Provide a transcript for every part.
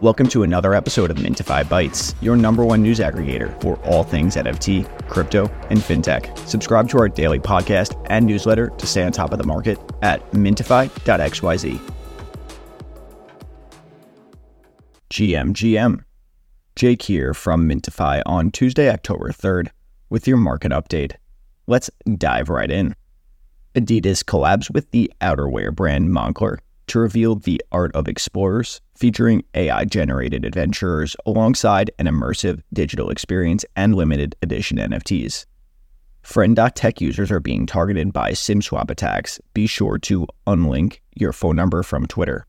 Welcome to another episode of Mintify Bytes, your number one news aggregator for all things NFT, crypto, and fintech. Subscribe to our daily podcast and newsletter to stay on top of the market at mintify.xyz. GMGM. Jake here from Mintify on Tuesday, October 3rd, with your market update. Let's dive right in. Adidas collabs with the outerwear brand Moncler to reveal The Art of Explorers, featuring AI generated adventurers alongside an immersive digital experience and limited edition NFTs. Friend.tech users are being targeted by SIM-swap attacks. Be sure to unlink your phone number from Twitter.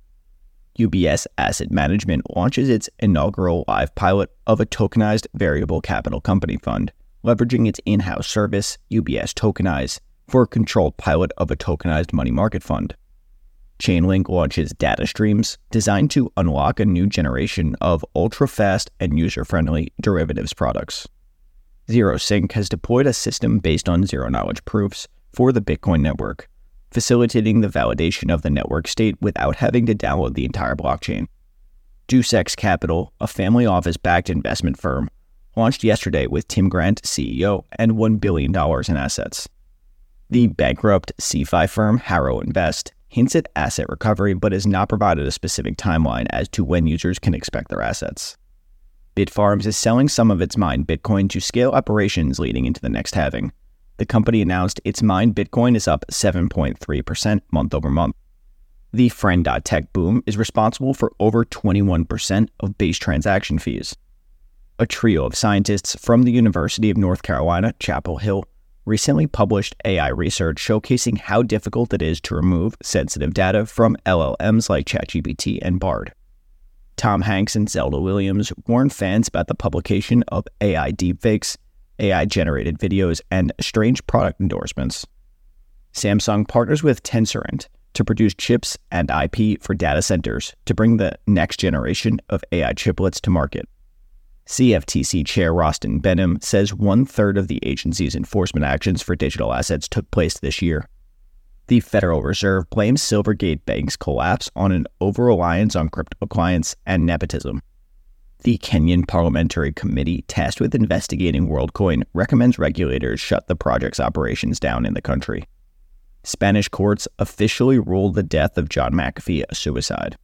UBS Asset Management launches its inaugural live pilot of a tokenized variable capital company fund, leveraging its in house service, UBS Tokenize, for a controlled pilot of a tokenized money market fund. Chainlink launches data streams designed to unlock a new generation of ultra fast and user friendly derivatives products. ZeroSync has deployed a system based on zero knowledge proofs for the Bitcoin network, facilitating the validation of the network state without having to download the entire blockchain. Deucex Capital, a family office backed investment firm, launched yesterday with Tim Grant, CEO, and $1 billion in assets. The bankrupt CeFi firm Haru Invest hints at asset recovery, but has not provided a specific timeline as to when users can expect their assets. Bitfarms is selling some of its mined Bitcoin to scale operations leading into the next halving. The company announced its mined Bitcoin is up 7.3% month over month. The Friend.tech boom is responsible for over 21% of base transaction fees. A trio of scientists from the University of North Carolina, Chapel Hill, recently published AI research showcasing how difficult it is to remove sensitive data from LLMs like ChatGPT and Bard. Tom Hanks and Zelda Williams warned fans about the publication of AI deepfakes, AI generated videos, and strange product endorsements. Samsung partners with Tenstorrent to produce chips and IP for data centers to bring the next generation of AI chiplets to market. CFTC Chair Rostin Behnam says one third of the agency's enforcement actions for digital assets took place this year. The Federal Reserve blames Silvergate Bank's collapse on an over reliance on crypto clients and nepotism. The Kenyan Parliamentary Committee tasked with investigating WorldCoin recommends regulators shut the project's operations down in the country. Spanish courts officially ruled the death of John McAfee a suicide.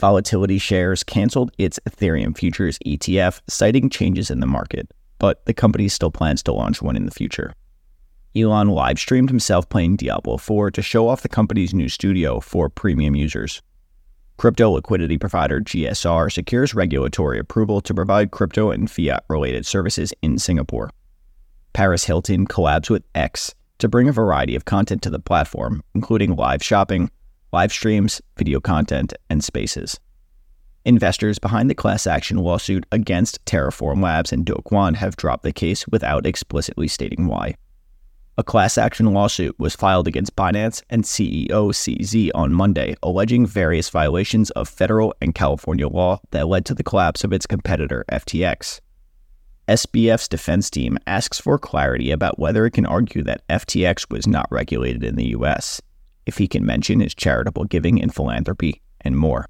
Volatility Shares canceled its Ethereum futures ETF, citing changes in the market, but the company still plans to launch one in the future. Elon live streamed himself playing Diablo 4 to show off the company's new studio for premium users. Crypto liquidity provider GSR secures regulatory approval to provide crypto and fiat related services in Singapore. Paris Hilton collabs with X to bring a variety of content to the platform, including live shopping, live streams, video content, and spaces. Investors behind the class action lawsuit against Terraform Labs and Do Kwon have dropped the case without explicitly stating why. A class action lawsuit was filed against Binance and CEO CZ on Monday, alleging various violations of federal and California law that led to the collapse of its competitor FTX. SBF's defense team asks for clarity about whether it can argue that FTX was not regulated in the US if he can mention his charitable giving and philanthropy, and more.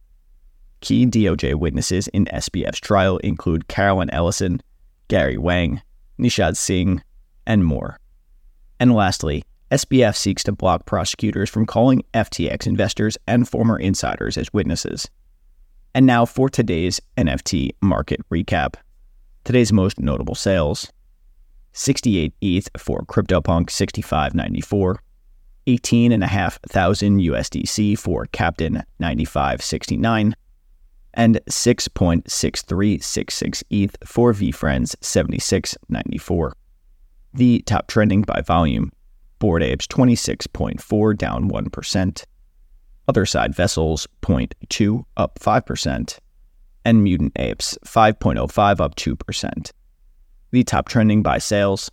Key DOJ witnesses in SBF's trial include Caroline Ellison, Gary Wang, Nishad Singh, and more. And lastly, SBF seeks to block prosecutors from calling FTX investors and former insiders as witnesses. And now for today's NFT market recap. Today's most notable sales 68 ETH for CryptoPunk 6594, 18,500 USDC for Captain 9569 and 6.6366 ETH for VeeFriends 7694. The top trending by volume Bored Apes 26.4 down 1%, Otherside Vessels 0.2 up 5%, and Mutant Apes 5.05 up 2%. The top trending by sales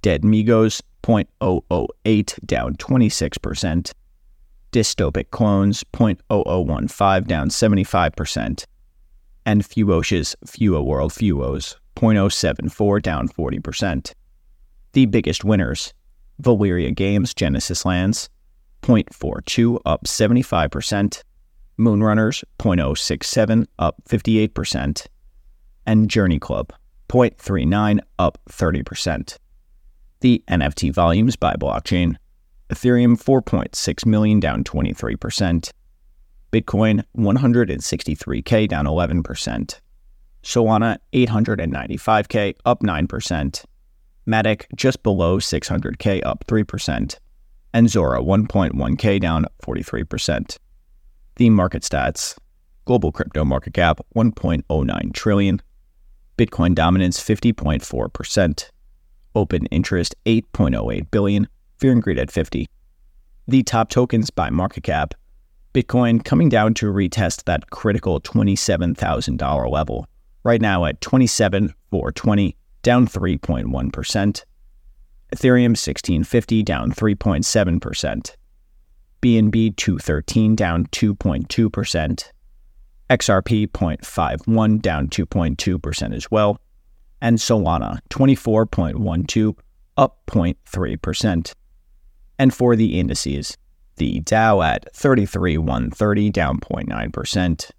Dead Migos 0.0008 down 26%. Dystopic Clones 0.0015 down 75%. And Fuosh's Fuo World Fuos 0.074 down 40%. The biggest winners Valyria Games Genesis Lands 0.42 up 75%. Moonrunners 0.067 up 58%, and Journey Club 0.39 up 30%. The NFT volumes by blockchain. Ethereum 4.6 million down 23%, Bitcoin 163k down 11%, Solana 895k up 9%, Matic just below 600k up 3%, and Zora 1.1k down 43%. The market stats. Global crypto market cap 1.09 trillion, Bitcoin dominance 50.4%, open interest 8.08 billion, fear and greed at 50. The top tokens by market cap Bitcoin coming down to retest that critical $27,000 level, right now at 27,420, down 3.1%. Ethereum 1650 down 3.7%. BNB 213 down 2.2%. XRP 0.51 down 2.2% as well. And Solana uh, 24.12 up 0.3%. And for the indices, the Dow at 33,130 down 0.9%,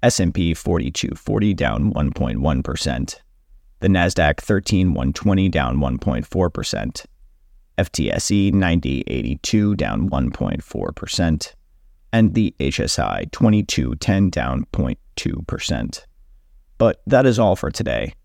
S&P 4240 down 1.1%, the Nasdaq 13120 down 1.4%, FTSE 9082 down 1.4%, and the HSI 2210 down 0.2%. But that is all for today.